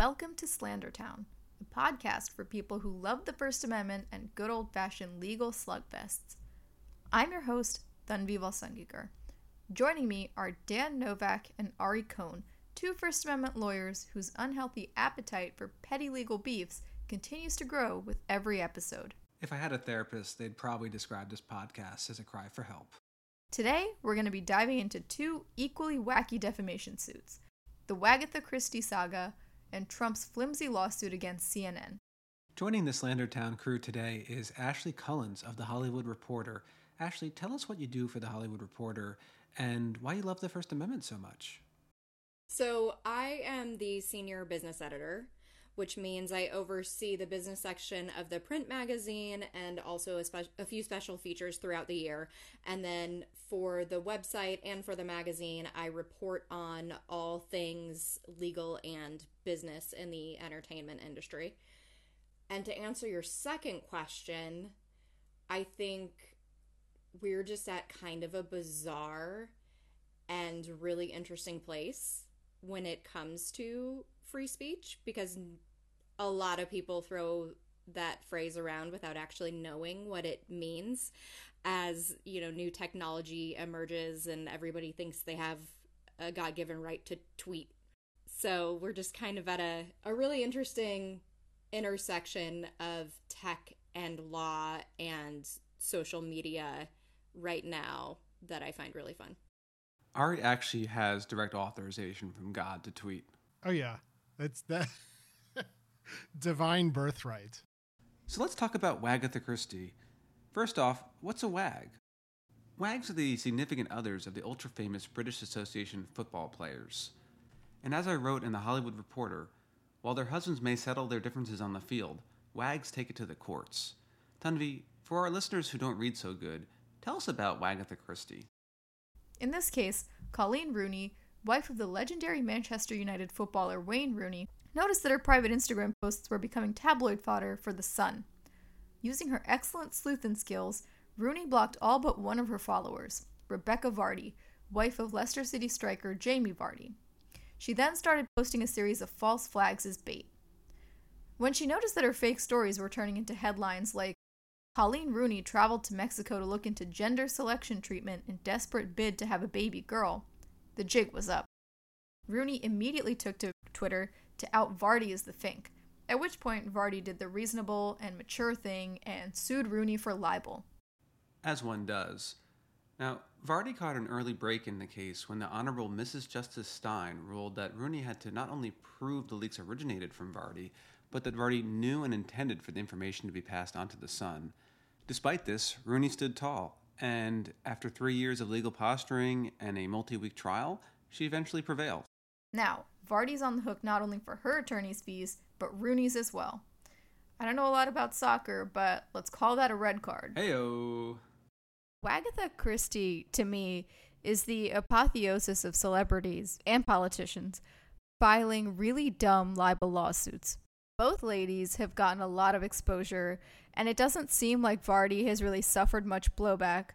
Welcome to Slandertown, a podcast for people who love the First Amendment and good old fashioned legal slugfests. I'm your host, Tanvi Valsangikar. Joining me are Dan Novack and Ari Cohn, two First Amendment lawyers whose unhealthy appetite for petty legal beefs continues to grow with every episode. If I had a therapist, they'd probably describe this podcast as a cry for help. Today, we're going to be diving into two equally wacky defamation suits the Wagatha Christie saga and Trump's flimsy lawsuit against CNN. Joining the Slandertown crew today is Ashley Cullins of The Hollywood Reporter. Ashley, tell us what you do for The Hollywood Reporter and why you love the First Amendment so much. So, I am the senior business editor, which means I oversee the business section of the print magazine and also a, spe- a few special features throughout the year. And then for the website and for the magazine, I report on all things legal and business in the entertainment industry. And to answer your second question, I think we're just at kind of a bizarre and really interesting place when it comes to free speech because a lot of people throw that phrase around without actually knowing what it means. As you know new technology emerges and everybody thinks they have a god-given right to tweet. So we're just kind of at a, a really interesting intersection of tech and law and social media right now that i find really fun. Ari actually has direct authorization from God to tweet. Oh yeah, that's that divine birthright. So let's talk about Wagatha Christie. First off, what's a wag? Wags are the significant others of the ultra famous British Association football players. And as I wrote in the Hollywood Reporter, while their husbands may settle their differences on the field, wags take it to the courts. Tanvi, for our listeners who don't read so good, tell us about Wagatha Christie. In this case, Colleen Rooney, wife of the legendary Manchester United footballer Wayne Rooney, noticed that her private Instagram posts were becoming tabloid fodder for The Sun. Using her excellent sleuthing skills, Rooney blocked all but one of her followers, Rebecca Vardy, wife of Leicester City striker Jamie Vardy. She then started posting a series of false flags as bait. When she noticed that her fake stories were turning into headlines like, Colleen Rooney traveled to Mexico to look into gender selection treatment in desperate bid to have a baby girl, the jig was up. Rooney immediately took to Twitter to out Vardy as the Fink, at which point Vardy did the reasonable and mature thing and sued Rooney for libel. As one does. Now, Vardy caught an early break in the case when the Honorable Mrs. Justice Steyn ruled that Rooney had to not only prove the leaks originated from Vardy, but that Vardy knew and intended for the information to be passed on to the Sun. Despite this, Rooney stood tall, and after three years of legal posturing and a multi week trial, she eventually prevailed. Now, Vardy's on the hook not only for her attorney's fees, but Rooney's as well. I don't know a lot about soccer, but let's call that a red card. Heyo. Wagatha Christie, to me, is the apotheosis of celebrities and politicians filing really dumb libel lawsuits. Both ladies have gotten a lot of exposure, and it doesn't seem like Vardy has really suffered much blowback.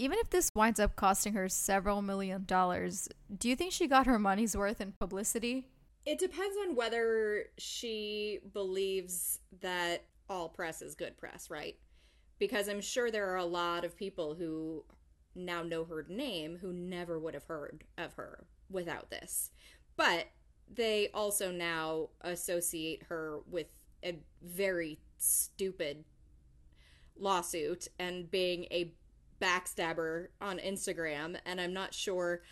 Even if this winds up costing her several million dollars, do you think she got her money's worth in publicity? It depends on whether she believes that all press is good press, right? Because I'm sure there are a lot of people who now know her name who never would have heard of her without this. But they also now associate her with a very stupid lawsuit and being a backstabber on Instagram. And I'm not sure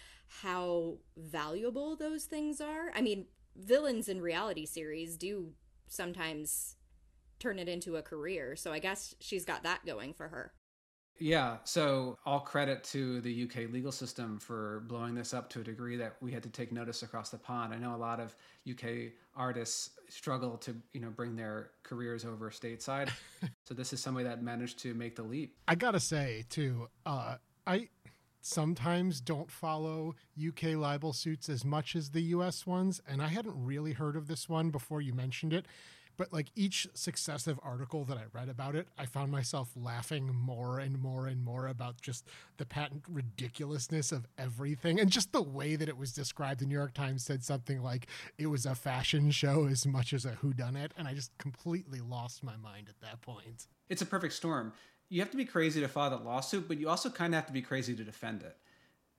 how valuable those things are. I mean, villains in reality series do sometimes turn it into a career. So I guess she's got that going for her. Yeah, so all credit to the UK legal system for blowing this up to a degree that we had to take notice across the pond. I know a lot of UK artists struggle to, you know, bring their careers over stateside. so this is somebody that managed to make the leap. I gotta say too, uh, I sometimes don't follow UK libel suits as much as the US ones, and I hadn't really heard of this one before you mentioned it. But like each successive article that I read about it, I found myself laughing more and more and more about just the patent ridiculousness of everything and just the way that it was described. The New York Times said something like it was a fashion show as much as a whodunit, and I just completely lost my mind at that point. It's a perfect storm. You have to be crazy to file that lawsuit, but you also kind of have to be crazy to defend it.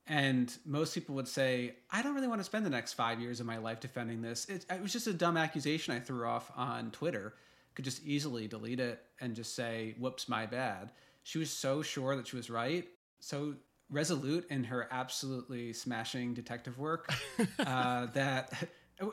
And most people would say, I don't really want to spend the next five years of my life defending this. It, it, was just a dumb accusation I threw off on Twitter. Could just easily delete it and just say, whoops, my bad. She was so sure that she was right, so resolute in her absolutely smashing detective work uh, that,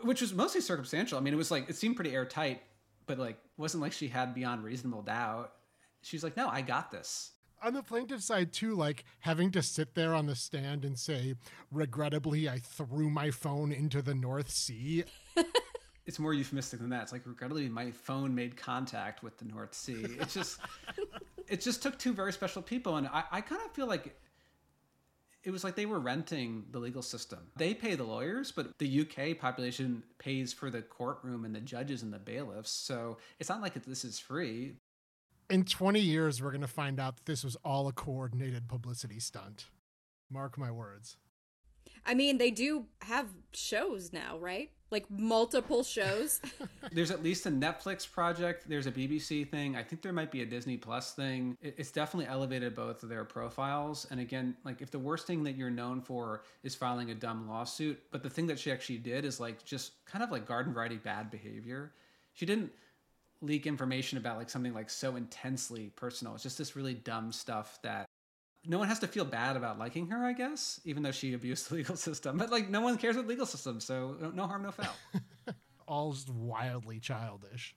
which was mostly circumstantial. I mean, it was like, it seemed pretty airtight, but like, wasn't like she had beyond reasonable doubt. She's like, no, I got this on the plaintiff side too like having to sit there on the stand and say regrettably i threw my phone into the north sea it's more euphemistic than that it's like regrettably my phone made contact with the north sea it just it just took two very special people and i, I kind of feel like it was like they were renting the legal system. They pay the lawyers, but the UK population pays for the courtroom and the judges and the bailiffs. So it's not like this is free in 20 years, we're going to find out that this was all a coordinated publicity stunt. Mark my words. I mean, they do have shows now, right? Like multiple shows. There's at least a Netflix project. There's a BBC thing. I think there might be a Disney Plus thing. It's definitely elevated both of their profiles. And again, like if the worst thing that you're known for is filing a dumb lawsuit, but the thing that she actually did is like just kind of like garden variety bad behavior. She didn't leak information about like something like so intensely personal. It's just this really dumb stuff that no one has to feel bad about liking her, I guess, even though she abused the legal system. But like no one cares about the legal system, so no harm, no foul. All just wildly childish.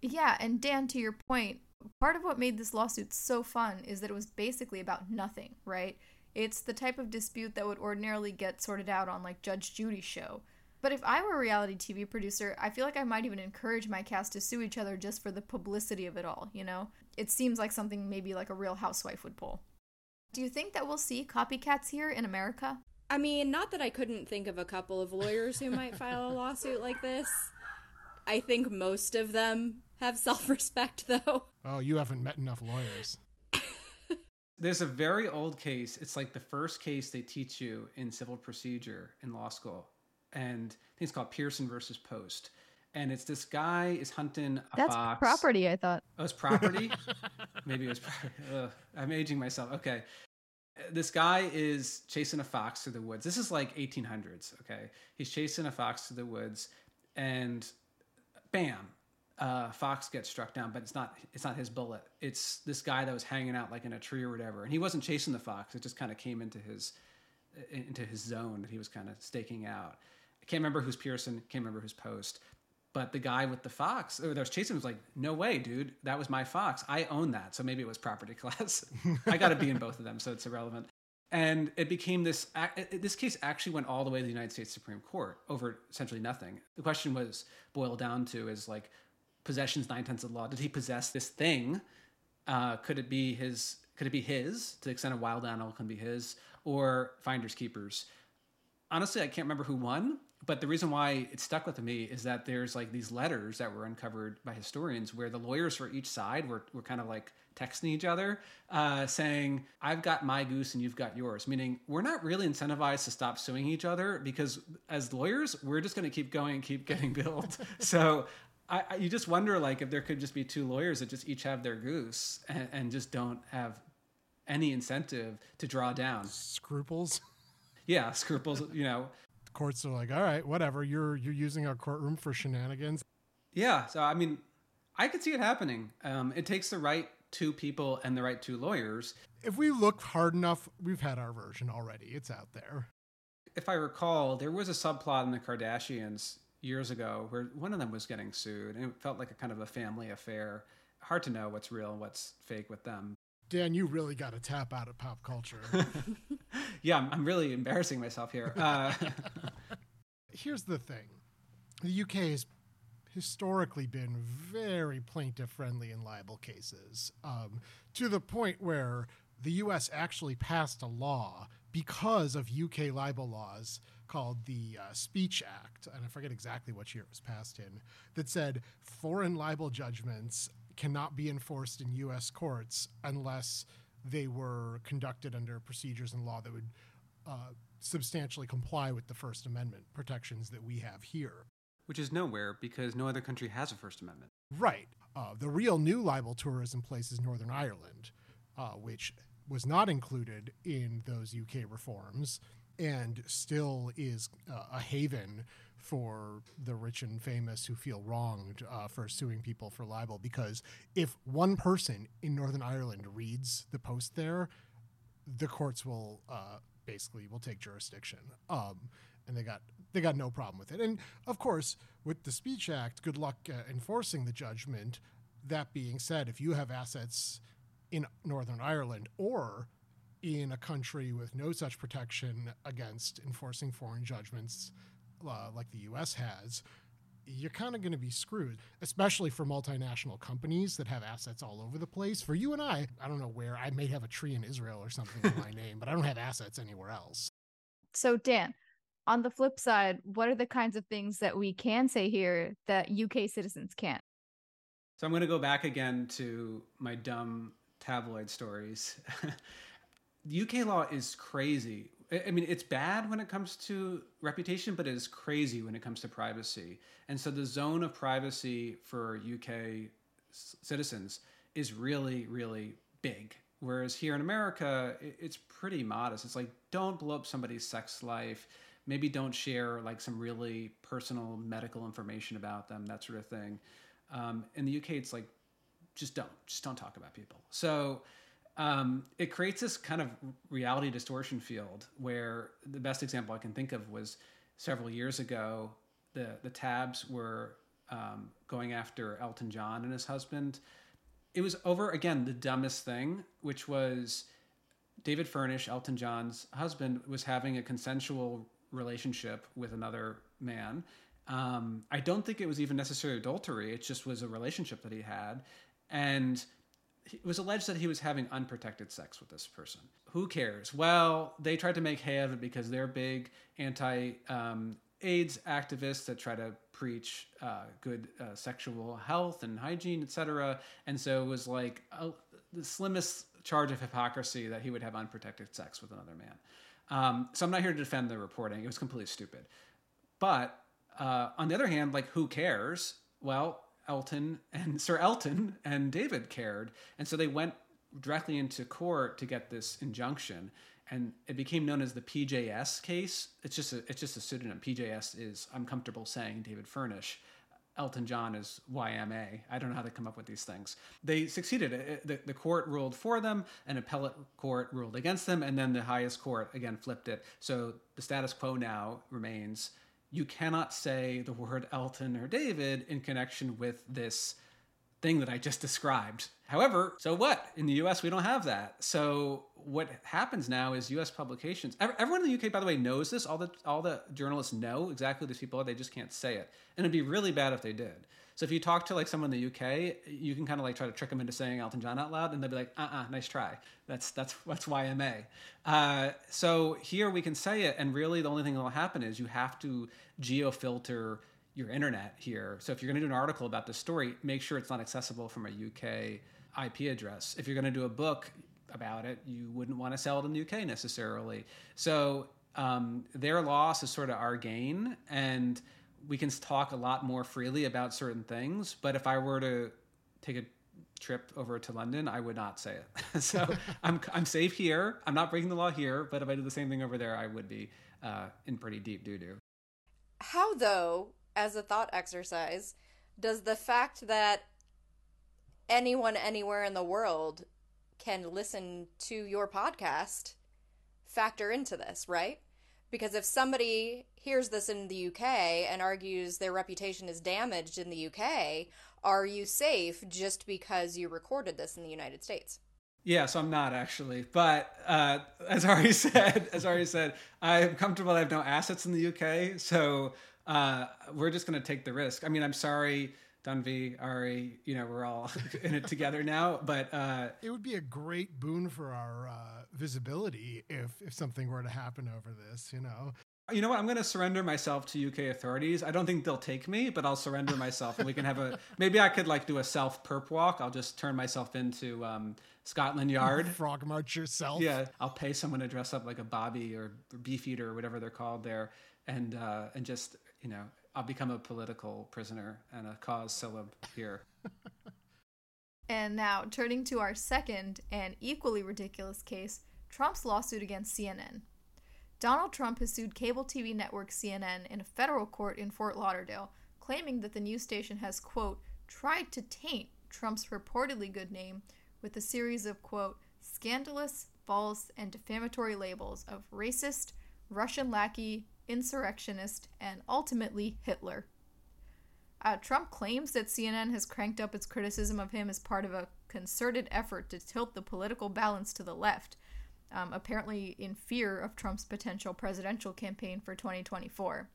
Yeah, and Dan, to your point, part of what made this lawsuit so fun is that it was basically about nothing, right? It's the type of dispute that would ordinarily get sorted out on like Judge Judy's show but if I were a reality TV producer, I feel like I might even encourage my cast to sue each other just for the publicity of it all, you know? It seems like something maybe like a real housewife would pull. Do you think that we'll see copycats here in America? I mean, not that I couldn't think of a couple of lawyers who might file a lawsuit like this. I think most of them have self respect, though. Oh, you haven't met enough lawyers. There's a very old case. It's like the first case they teach you in civil procedure in law school and I think it's called Pierson versus Post. And it's this guy is hunting a That's fox. property, I thought. Oh, it's property? Maybe it was Ugh, I'm aging myself. Okay. This guy is chasing a fox through the woods. This is like 1800s, okay? He's chasing a fox through the woods and bam, uh, fox gets struck down, but it's not it's not his bullet. It's this guy that was hanging out like in a tree or whatever, and he wasn't chasing the fox. It just kind of came into his into his zone that he was kind of staking out. Can't remember who's Pierson, can't remember who's Post. But the guy with the fox, or that was chasing, was like, "No way, dude! That was my fox. I own that." So maybe it was property class. I got to be in both of them, so it's irrelevant. And it became this. This case actually went all the way to the United States Supreme Court over essentially nothing. The question was boiled down to is like possessions nine tenths of the law. Did he possess this thing? Uh, could it be his? Could it be his? To the extent a wild animal can be his, or finders keepers? Honestly, I can't remember who won, but the reason why it stuck with me is that there's like these letters that were uncovered by historians where the lawyers for each side were, were kind of like texting each other uh, saying i've got my goose and you've got yours meaning we're not really incentivized to stop suing each other because as lawyers we're just going to keep going and keep getting billed. So I, I, you just wonder like if there could just be two lawyers that just each have their goose and, and just don't have any incentive to draw down. Scruples? Yeah scruples you know courts are like, all right, whatever. You're you're using our courtroom for shenanigans. Yeah. So I mean, I could see it happening. Um, it takes the right two people and the right two lawyers. If we look hard enough, we've had our version already. It's out there. If I recall, there was a subplot in the Kardashians years ago where one of them was getting sued, and it felt like a kind of a family affair. Hard to know what's real and what's fake with them. Dan, you really got to tap out of pop culture. yeah, I'm, I'm, really embarrassing myself here. Uh, Here's the thing the UK has historically been very plaintiff friendly in libel cases, um, to the point where the US actually passed a law because of UK libel laws called the uh, Speech Act, and I forget exactly what year it was passed in, that said foreign libel judgments cannot be enforced in U.S. courts unless they were conducted under procedures and law that would uh, substantially comply with the First Amendment protections that we have here. Which is nowhere because no other country has a First Amendment. Right. Uh, the real new libel tourism place is Northern Ireland, uh, which was not included in those UK reforms and still is uh, a haven for the rich and famous who feel wronged uh, for suing people for libel. Because if one person in Northern Ireland reads the post there, the courts will uh, basically will take jurisdiction. Um, and they got they got no problem with it. And of course, with the Speech Act, good luck uh, enforcing the judgment. That being said, if you have assets in Northern Ireland or in a country with no such protection against enforcing foreign judgments uh, like the US has, you're kind of going to be screwed, especially for multinational companies that have assets all over the place. For you and I, I don't know where, I may have a tree in Israel or something in my name, but I don't have assets anywhere else. So, Dan, on the flip side, what are the kinds of things that we can say here that UK citizens can't? So, I'm going to go back again to my dumb tabloid stories. UK law is crazy. I mean, it's bad when it comes to reputation, but it is crazy when it comes to privacy. And so the zone of privacy for UK citizens is really, really big. Whereas here in America, it's pretty modest. It's like, don't blow up somebody's sex life. Maybe don't share like some really personal medical information about them, that sort of thing. Um, in the UK, it's like, just don't, just don't talk about people. So, um, it creates this kind of reality distortion field where the best example I can think of was several years ago. The the tabs were um, going after Elton John and his husband. It was over again the dumbest thing, which was David Furnish, Elton John's husband, was having a consensual relationship with another man. Um, I don't think it was even necessarily adultery. It just was a relationship that he had, and it was alleged that he was having unprotected sex with this person. Who cares? Well, they tried to make hay of it because they're big anti um, AIDS activists that try to preach uh, good uh, sexual health and hygiene, etc. And so it was like a, the slimmest charge of hypocrisy that he would have unprotected sex with another man. Um, so I'm not here to defend the reporting; it was completely stupid. But uh, on the other hand, like who cares? Well, Elton and Sir Elton and David cared, and so they went directly into court to get this injunction, and it became known as the PJS case. It's just a, it's just a pseudonym. PJS is I'm comfortable saying David Furnish. Elton John is YMA. I don't know how they come up with these things. They succeeded. The, the court ruled for them, an appellate court ruled against them, and then the highest court again flipped it. So the status quo now remains you cannot say the word Elton or David in connection with this thing that I just described. However, so what? In the US, we don't have that. So what happens now is US publications, everyone in the UK, by the way, knows this. All the, all the journalists know exactly who these people are. They just can't say it. And it'd be really bad if they did. So if you talk to like someone in the UK, you can kind of like try to trick them into saying Elton John out loud, and they'll be like, "Uh-uh, nice try." That's that's that's YMA. Uh, so here we can say it, and really the only thing that will happen is you have to geofilter your internet here. So if you're going to do an article about this story, make sure it's not accessible from a UK IP address. If you're going to do a book about it, you wouldn't want to sell it in the UK necessarily. So um, their loss is sort of our gain, and we can talk a lot more freely about certain things. But if I were to take a trip over to London, I would not say it. so I'm I'm safe here. I'm not breaking the law here. But if I did the same thing over there, I would be uh, in pretty deep doo doo. How though, as a thought exercise, does the fact that anyone anywhere in the world can listen to your podcast factor into this, right? Because if somebody hears this in the UK and argues their reputation is damaged in the UK, are you safe just because you recorded this in the United States? Yeah, so I'm not actually, but uh, as Ari said, as Ari said, I'm comfortable. I have no assets in the UK, so uh, we're just going to take the risk. I mean, I'm sorry Tanvi, Ari, you know, we're all in it together now. But uh, it would be a great boon for our uh, visibility if if something were to happen over this. You know, you know what? I'm going to surrender myself to UK authorities. I don't think they'll take me, but I'll surrender myself, and we can have a. Maybe I could like do a self perp walk. I'll just turn myself into um, Scotland Yard. Frog march yourself. Yeah, I'll pay someone to dress up like a Bobby or Beefeater or whatever they're called there, and uh, and just you know I'll become a political prisoner and a cause celeb here. and now turning to our second and equally ridiculous case, Trump's lawsuit against CNN. Donald Trump has sued cable TV network CNN in a federal court in Fort Lauderdale, claiming that the news station has, quote, tried to taint Trump's reportedly good name with a series of, quote, scandalous, false, and defamatory labels of racist, Russian lackey, insurrectionist, and ultimately Hitler. Uh, Trump claims that CNN has cranked up its criticism of him as part of a concerted effort to tilt the political balance to the left, um, apparently in fear of Trump's potential presidential campaign for 2024.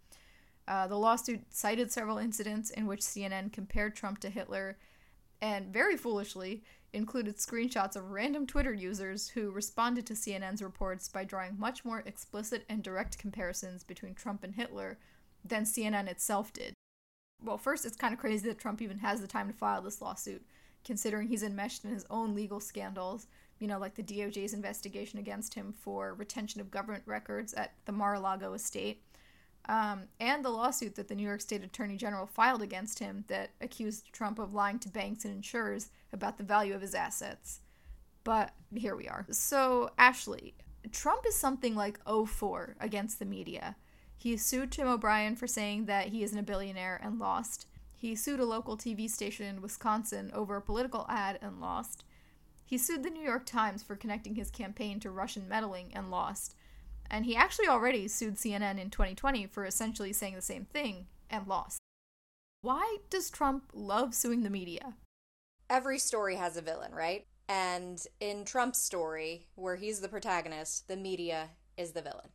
Uh, the lawsuit cited several incidents in which CNN compared Trump to Hitler and, very foolishly, included screenshots of random Twitter users who responded to CNN's reports by drawing much more explicit and direct comparisons between Trump and Hitler than CNN itself did. Well, first, it's kind of crazy that Trump even has the time to file this lawsuit, considering he's enmeshed in his own legal scandals you know, like the DOJ's investigation against him for retention of government records at the Mar a Lago estate, um, and the lawsuit that the New York State Attorney General filed against him that accused Trump of lying to banks and insurers about the value of his assets. But here we are. So, Ashley, Trump is something like 04 against the media. He sued Tim O'Brien for saying that he isn't a billionaire and lost. He sued a local TV station in Wisconsin over a political ad and lost. He sued the New York Times for connecting his campaign to Russian meddling and lost. And he actually already sued CNN in 2020 for essentially saying the same thing and lost. Why does Trump love suing the media? Every story has a villain, right? And in Trump's story, where he's the protagonist, the media is the villain.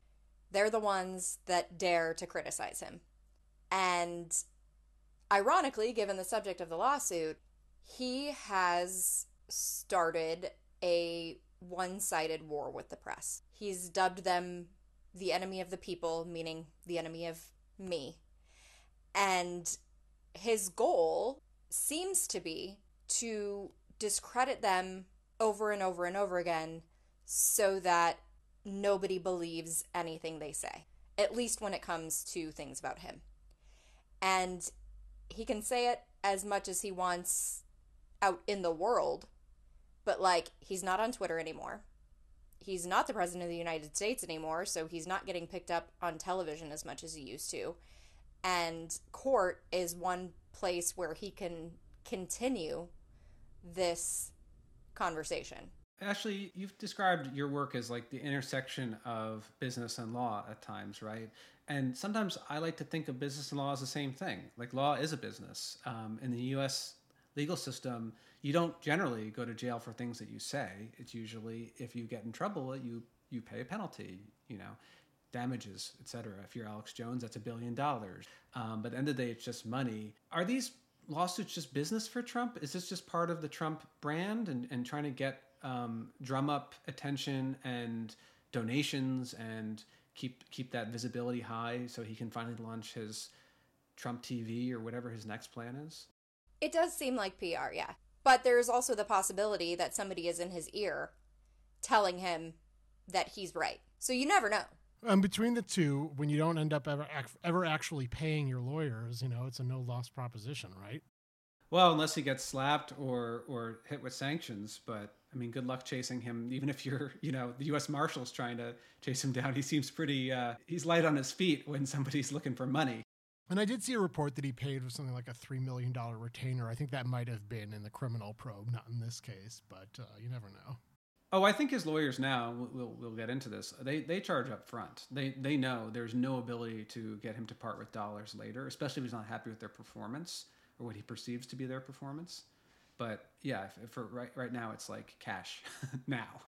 They're the ones that dare to criticize him. And ironically, given the subject of the lawsuit, he has started a one sided war with the press. He's dubbed them the enemy of the people, meaning the enemy of me. And his goal seems to be to discredit them over and over and over again so that nobody believes anything they say, at least when it comes to things about him. And he can say it as much as he wants out in the world, but like he's not on Twitter anymore. He's not the president of the United States anymore, so he's not getting picked up on television as much as he used to. And court is one place where he can continue this conversation. Ashley, you've described your work as like the intersection of business and law at times, right? And sometimes I like to think of business and law as the same thing. Like law is a business. Um, in the U.S. legal system, you don't generally go to jail for things that you say. It's usually if you get in trouble, you you pay a penalty. You know, damages, etc. If you're Alex Jones, that's a billion dollars. Um, but at the end of the day, it's just money. Are these lawsuits just business for Trump? Is this just part of the Trump brand and, and trying to get um, drum up attention and donations and keep keep that visibility high so he can finally launch his Trump TV or whatever his next plan is? It does seem like PR, yeah. But there's also the possibility that somebody is in his ear telling him that he's right. So you never know. And between the two, when you don't end up ever ever actually paying your lawyers, you know, it's a no loss proposition, right? Well, unless he gets slapped or or hit with sanctions, but I mean, good luck chasing him. Even if you're, you know, the U.S. Marshals trying to chase him down, he seems pretty. Uh, he's light on his feet when somebody's looking for money. And I did see a report that he paid with something like a $3 million retainer. I think that might have been in the criminal probe, not in this case, but uh, you never know. Oh, I think his lawyers now, we'll, we'll get into this, they, they charge up front. They, they know there's no ability to get him to part with dollars later, especially if he's not happy with their performance or what he perceives to be their performance. But yeah, if, for right, right now, it's like cash now.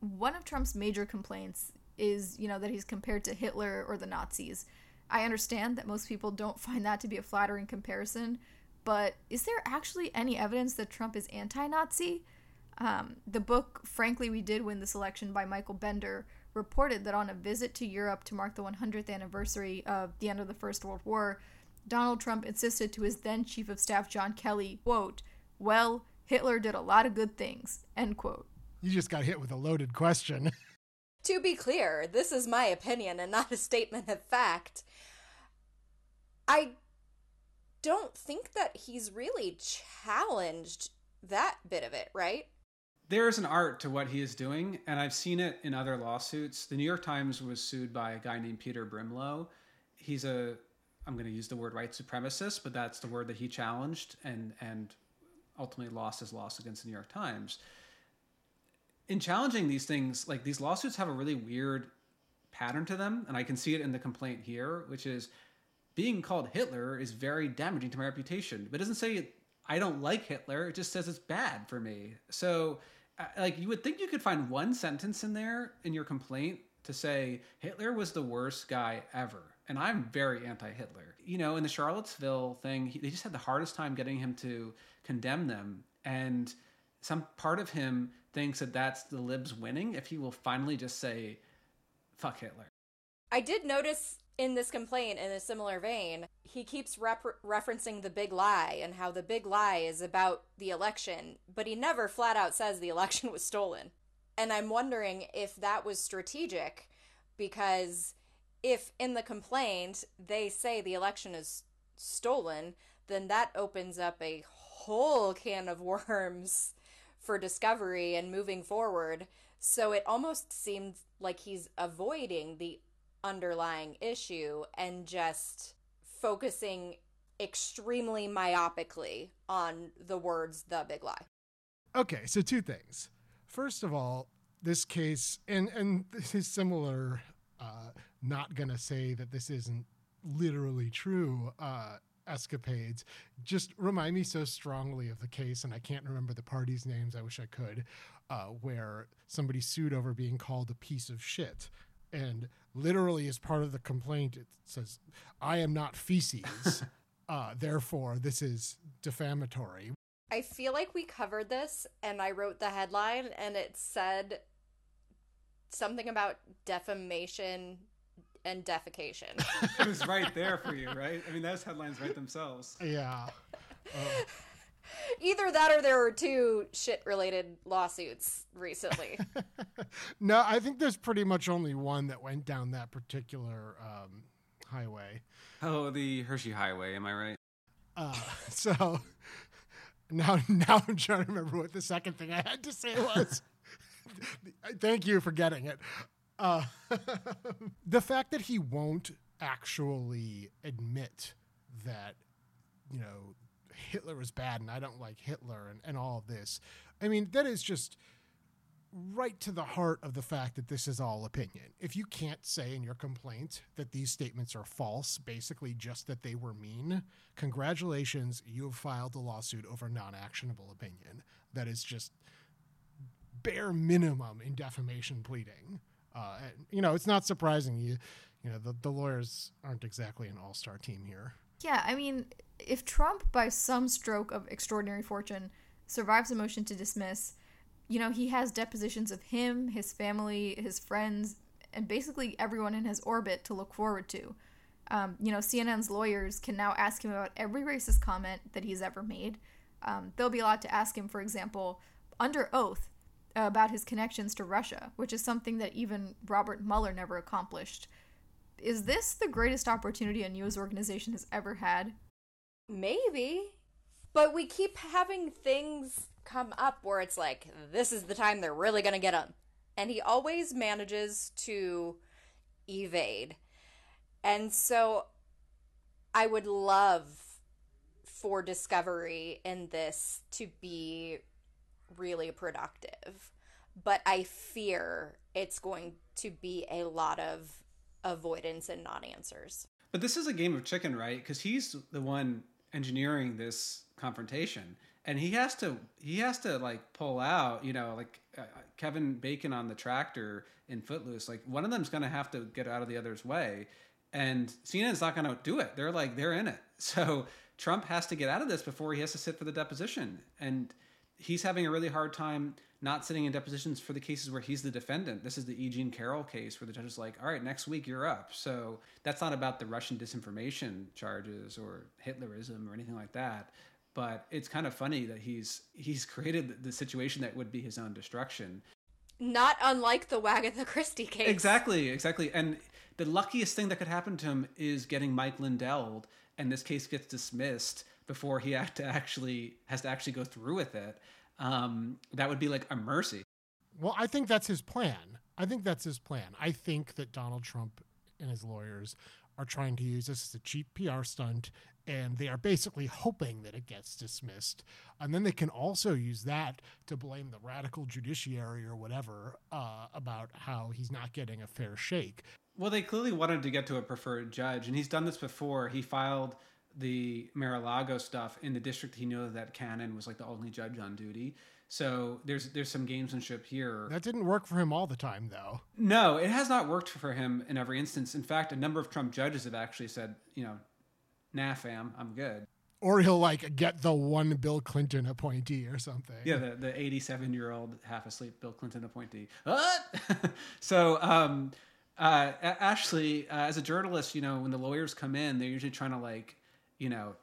One of Trump's major complaints is, you know, that he's compared to Hitler or the Nazis. I understand that most people don't find that to be a flattering comparison, but is there actually any evidence that Trump is anti Nazi? Um, the book, Frankly, We Did Win This Election by Michael Bender, reported that on a visit to Europe to mark the 100th anniversary of the end of the First World War, Donald Trump insisted to his then Chief of Staff John Kelly, quote, Well, Hitler did a lot of good things, end quote. You just got hit with a loaded question. To be clear, this is my opinion and not a statement of fact. I don't think that he's really challenged that bit of it, right? There is an art to what he is doing, and I've seen it in other lawsuits. The New York Times was sued by a guy named Peter Brimelow. He's a, I'm going to use the word white supremacist, but that's the word that he challenged and and ultimately lost his loss against the New York Times. In challenging these things, like these lawsuits have a really weird pattern to them, and I can see it in the complaint here, which is being called Hitler is very damaging to my reputation. But it doesn't say I don't like Hitler. It just says it's bad for me. So, uh, like, you would think you could find one sentence in there in your complaint to say Hitler was the worst guy ever. And I'm very anti Hitler. You know, in the Charlottesville thing, he, they just had the hardest time getting him to condemn them. And some part of him thinks that that's the libs winning if he will finally just say, fuck Hitler. I did notice in this complaint, in a similar vein, he keeps rep- referencing the big lie and how the big lie is about the election, but he never flat out says the election was stolen. And I'm wondering if that was strategic because if in the complaint they say the election is stolen, then that opens up a whole can of worms for discovery and moving forward. So it almost seemed like he's avoiding the underlying issue and just focusing extremely myopically on the words the big lie. Okay, so two things. First of all, this case and and this is similar uh not going to say that this isn't literally true uh escapades just remind me so strongly of the case and I can't remember the parties names I wish I could uh where somebody sued over being called a piece of shit and literally as part of the complaint it says i am not feces uh, therefore this is defamatory I feel like we covered this and I wrote the headline and it said something about defamation and defecation. it was right there for you, right? I mean, those headlines write themselves. yeah uh, Either that or there were two shit related lawsuits recently. no i think there's pretty much only one that went down that particular um, highway Oh, the Hershey Highway, am I right? uh, so now now i'm trying to remember what the second thing i had to say was thank you for getting it uh, the fact that he won't actually admit that you know hitler was bad and i don't like hitler and, and all of this i mean that is just right to the heart of the fact that this is all opinion. If you can't say in your complaint that these statements are false, basically just that they were mean, congratulations, you have filed a lawsuit over non actionable opinion. That is just bare minimum in defamation pleading. Uh, you know, it's not surprising you. You know, the, the lawyers aren't exactly an all star team here. Yeah, I mean, if Trump, by some stroke of extraordinary fortune, survives a motion to dismiss, you know, he has depositions of him, his family, his friends, and basically everyone in his orbit to look forward to. Um, you know, CNN's lawyers can now ask him about every racist comment that he's ever made. Um, they'll be allowed to ask him, for example, under oath, about his connections to Russia, which is something that even Robert Mueller never accomplished. Is this the greatest opportunity a news organization has ever had? Maybe. But we keep having things come up where it's like, this is the time they're really going to get him. And he always manages to evade. And so I would love for Discovery in this to be really productive. But I fear it's going to be a lot of avoidance and non answers. But this is a game of chicken, right? Because he's the one engineering this confrontation, and he has to he has to like pull out. You know, like uh, Kevin Bacon on the tractor in Footloose. Like one of them's to have to get out of the other's way, and CNN's not to do it. They're like they're in it. So Trump has to get out of this before he has to sit for the deposition. And he's having a really hard time not sitting in depositions for the cases where he's the defendant. This is the Eugene Carroll case where the judge is like, all right, next week you're up. So that's not about the Russian disinformation charges or Hitlerism or anything like that. But it's kind of funny that he's he's created the situation that would be his own destruction. Not unlike the Wagatha Christie case. Exactly, exactly. And the luckiest thing that could happen to him is getting Mike Lindell, and this case gets dismissed before he to actually has to actually go through with it. Um, that would be like a mercy. Well, I think that's his plan. I think that's his plan. I think that Donald Trump and his lawyers are trying to use this as a cheap PR stunt, and they are basically hoping that it gets dismissed. And then they can also use that to blame the radical judiciary or whatever uh, about how he's not getting a fair shake. Well, they clearly wanted to get to a preferred judge, and he's done this before. He filed the Mar-a-Lago stuff in the district he knew that Cannon was like the only judge on duty. So there's there's some gamesmanship here. That didn't work for him all the time, though. No, it has not worked for him in every instance. In fact, a number of Trump judges have actually said, you know, nah, fam, I'm good. Or he'll like get the one Bill Clinton appointee or something. Yeah, the, the 87 year old half asleep Bill Clinton appointee. What? so, um, uh, Ashley, uh, as a journalist, you know, when the lawyers come in, they're usually trying to like, you know,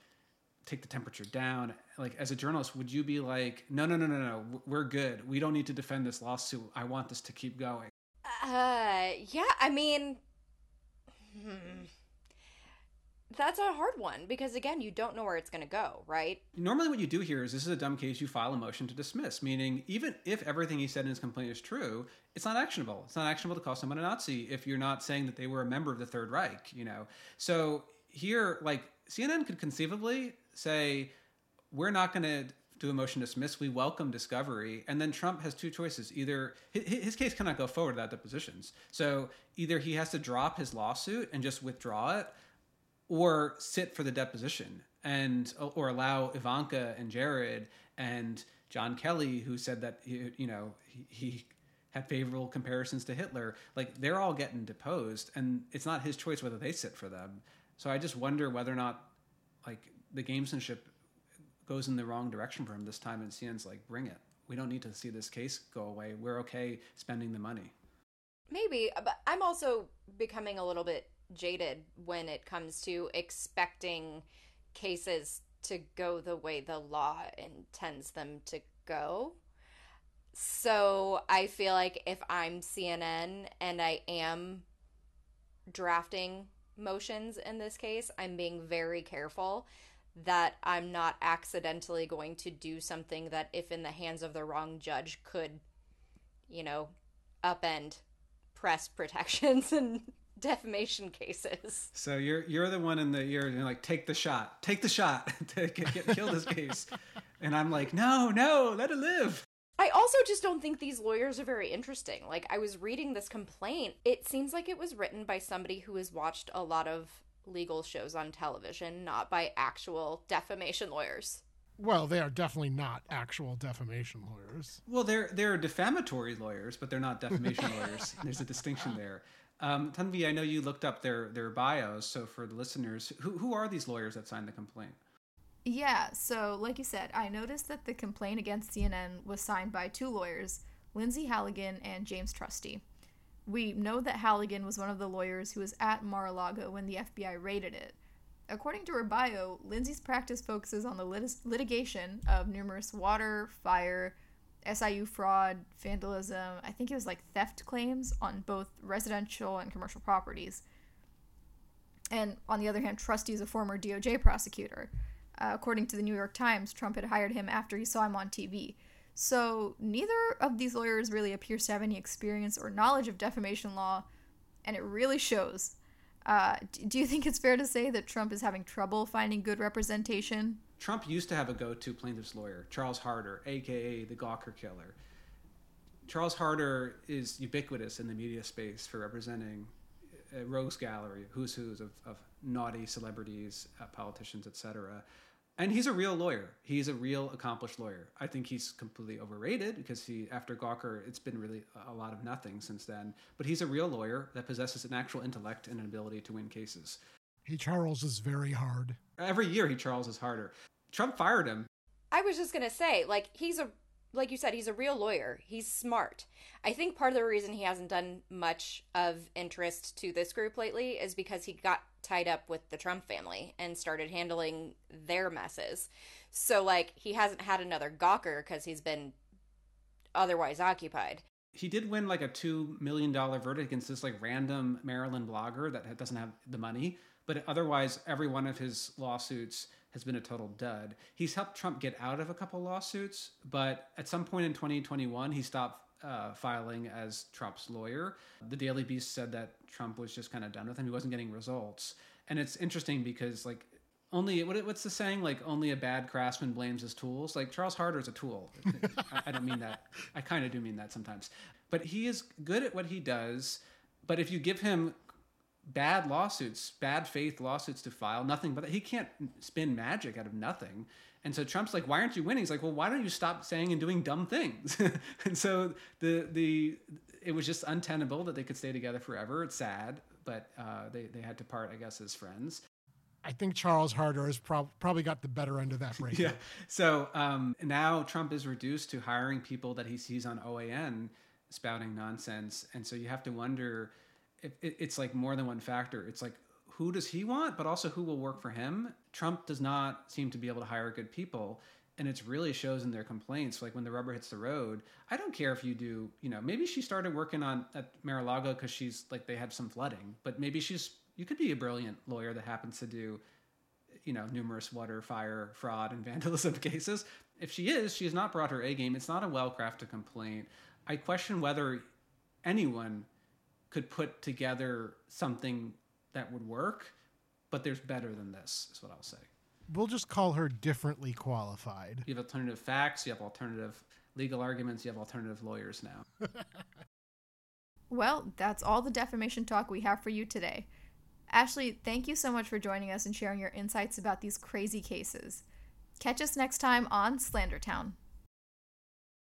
take the temperature down. Like, as a journalist, would you be like, no, no, no, no, no, we're good. We don't need to defend this lawsuit. I want this to keep going. Uh, yeah, I mean, hmm. That's a hard one because again, you don't know where it's going to go, right? Normally, what you do here is this is a dumb case. You file a motion to dismiss, meaning even if everything he said in his complaint is true, it's not actionable. It's not actionable to call someone a Nazi if you're not saying that they were a member of the Third Reich. You know, so here, like CNN could conceivably say, we're not going to do a motion dismiss. We welcome discovery. And then Trump has two choices. Either his case cannot go forward without depositions. So either he has to drop his lawsuit and just withdraw it, or sit for the deposition and or allow Ivanka and Jared and John Kelly, who said that you know he, he had favorable comparisons to Hitler, like they're all getting deposed, and it's not his choice whether they sit for them. So I just wonder whether or not like the gamesmanship goes in the wrong direction for him this time, and CNN's like, bring it. We don't need to see this case go away. We're okay spending the money. Maybe, but I'm also becoming a little bit jaded when it comes to expecting cases to go the way the law intends them to go. So I feel like if I'm CNN and I am drafting motions in this case, I'm being very careful that I'm not accidentally going to do something that, if in the hands of the wrong judge, could, you know, upend press protections and defamation cases. So you're you're the one in the you're, you're like take the shot, take the shot to get, get kill this case, and I'm like no no let it live. I also just don't think these lawyers are very interesting. Like I was reading this complaint, it seems like it was written by somebody who has watched a lot of legal shows on television, not by actual defamation lawyers. Well, they are definitely not actual defamation lawyers. Well, they're they're defamatory lawyers, but they're not defamation lawyers. There's a distinction there. Um, Tanvi, I know you looked up their their bios. So for the listeners, who who are these lawyers that signed the complaint? Yeah, so like you said, I noticed that the complaint against CNN was signed by two lawyers, Lindsay Halligan and James Trusty. We know that Halligan was one of the lawyers who was at Mar-a-Lago when the FBI raided it. According to her bio, Lindsay's practice focuses on the lit- litigation of numerous water, fire, SIU fraud, vandalism, I think it was like theft claims on both residential and commercial properties. And on the other hand, Trusty is a former DOJ prosecutor. Uh, according to the New York Times, Trump had hired him after he saw him on TV. So neither of these lawyers really appears to have any experience or knowledge of defamation law, and it really shows. Uh, do you think it's fair to say that Trump is having trouble finding good representation? Trump used to have a go to plaintiff's lawyer, Charles Harder, aka the Gawker killer. Charles Harder is ubiquitous in the media space for representing a rogues gallery, who's who's of, of naughty celebrities, uh, politicians, etc. And he's a real lawyer. He's a real accomplished lawyer. I think he's completely overrated because he, after Gawker, it's been really a lot of nothing since then. But he's a real lawyer that possesses an actual intellect and an ability to win cases. He Charles is very hard. Every year, he Charles is harder. Trump fired him. I was just gonna say, like, he's a like you said, he's a real lawyer. He's smart. I think part of the reason he hasn't done much of interest to this group lately is because he got tied up with the Trump family and started handling their messes. So, like, he hasn't had another Gawker because he's been otherwise occupied. He did win like a $2 million verdict against this like random Maryland blogger that doesn't have the money. But otherwise, every one of his lawsuits has been a total dud. He's helped Trump get out of a couple lawsuits, but at some point in 2021, he stopped uh, filing as Trump's lawyer. The Daily Beast said that Trump was just kind of done with him. He wasn't getting results. And it's interesting because, like, only what, what's the saying? Like, only a bad craftsman blames his tools. Like, Charles Harder is a tool. I, I don't mean that. I kind of do mean that sometimes. But he is good at what he does. But if you give him bad lawsuits, bad faith lawsuits to file, nothing but he can't spin magic out of nothing. And so Trump's like, why aren't you winning? He's like, well, why don't you stop saying and doing dumb things? and so the the it was just untenable that they could stay together forever. It's sad, but uh, they they had to part, I guess, as friends. I think Charles Harder has prob- probably got the better end of that breakup. yeah. So um, now Trump is reduced to hiring people that he sees on OAN spouting nonsense, and so you have to wonder it, it, it's like more than one factor. It's like who does he want, but also who will work for him. Trump does not seem to be able to hire good people. And it really shows in their complaints. Like when the rubber hits the road, I don't care if you do, you know, maybe she started working on at Mar-a-Lago because she's like they had some flooding, but maybe she's you could be a brilliant lawyer that happens to do, you know, numerous water, fire, fraud, and vandalism cases. If she is, she has not brought her A game. It's not a well-crafted complaint. I question whether anyone could put together something that would work, but there's better than this, is what I'll say. We'll just call her differently qualified. You have alternative facts, you have alternative legal arguments, you have alternative lawyers now. well, that's all the defamation talk we have for you today. Ashley, thank you so much for joining us and sharing your insights about these crazy cases. Catch us next time on Slandertown.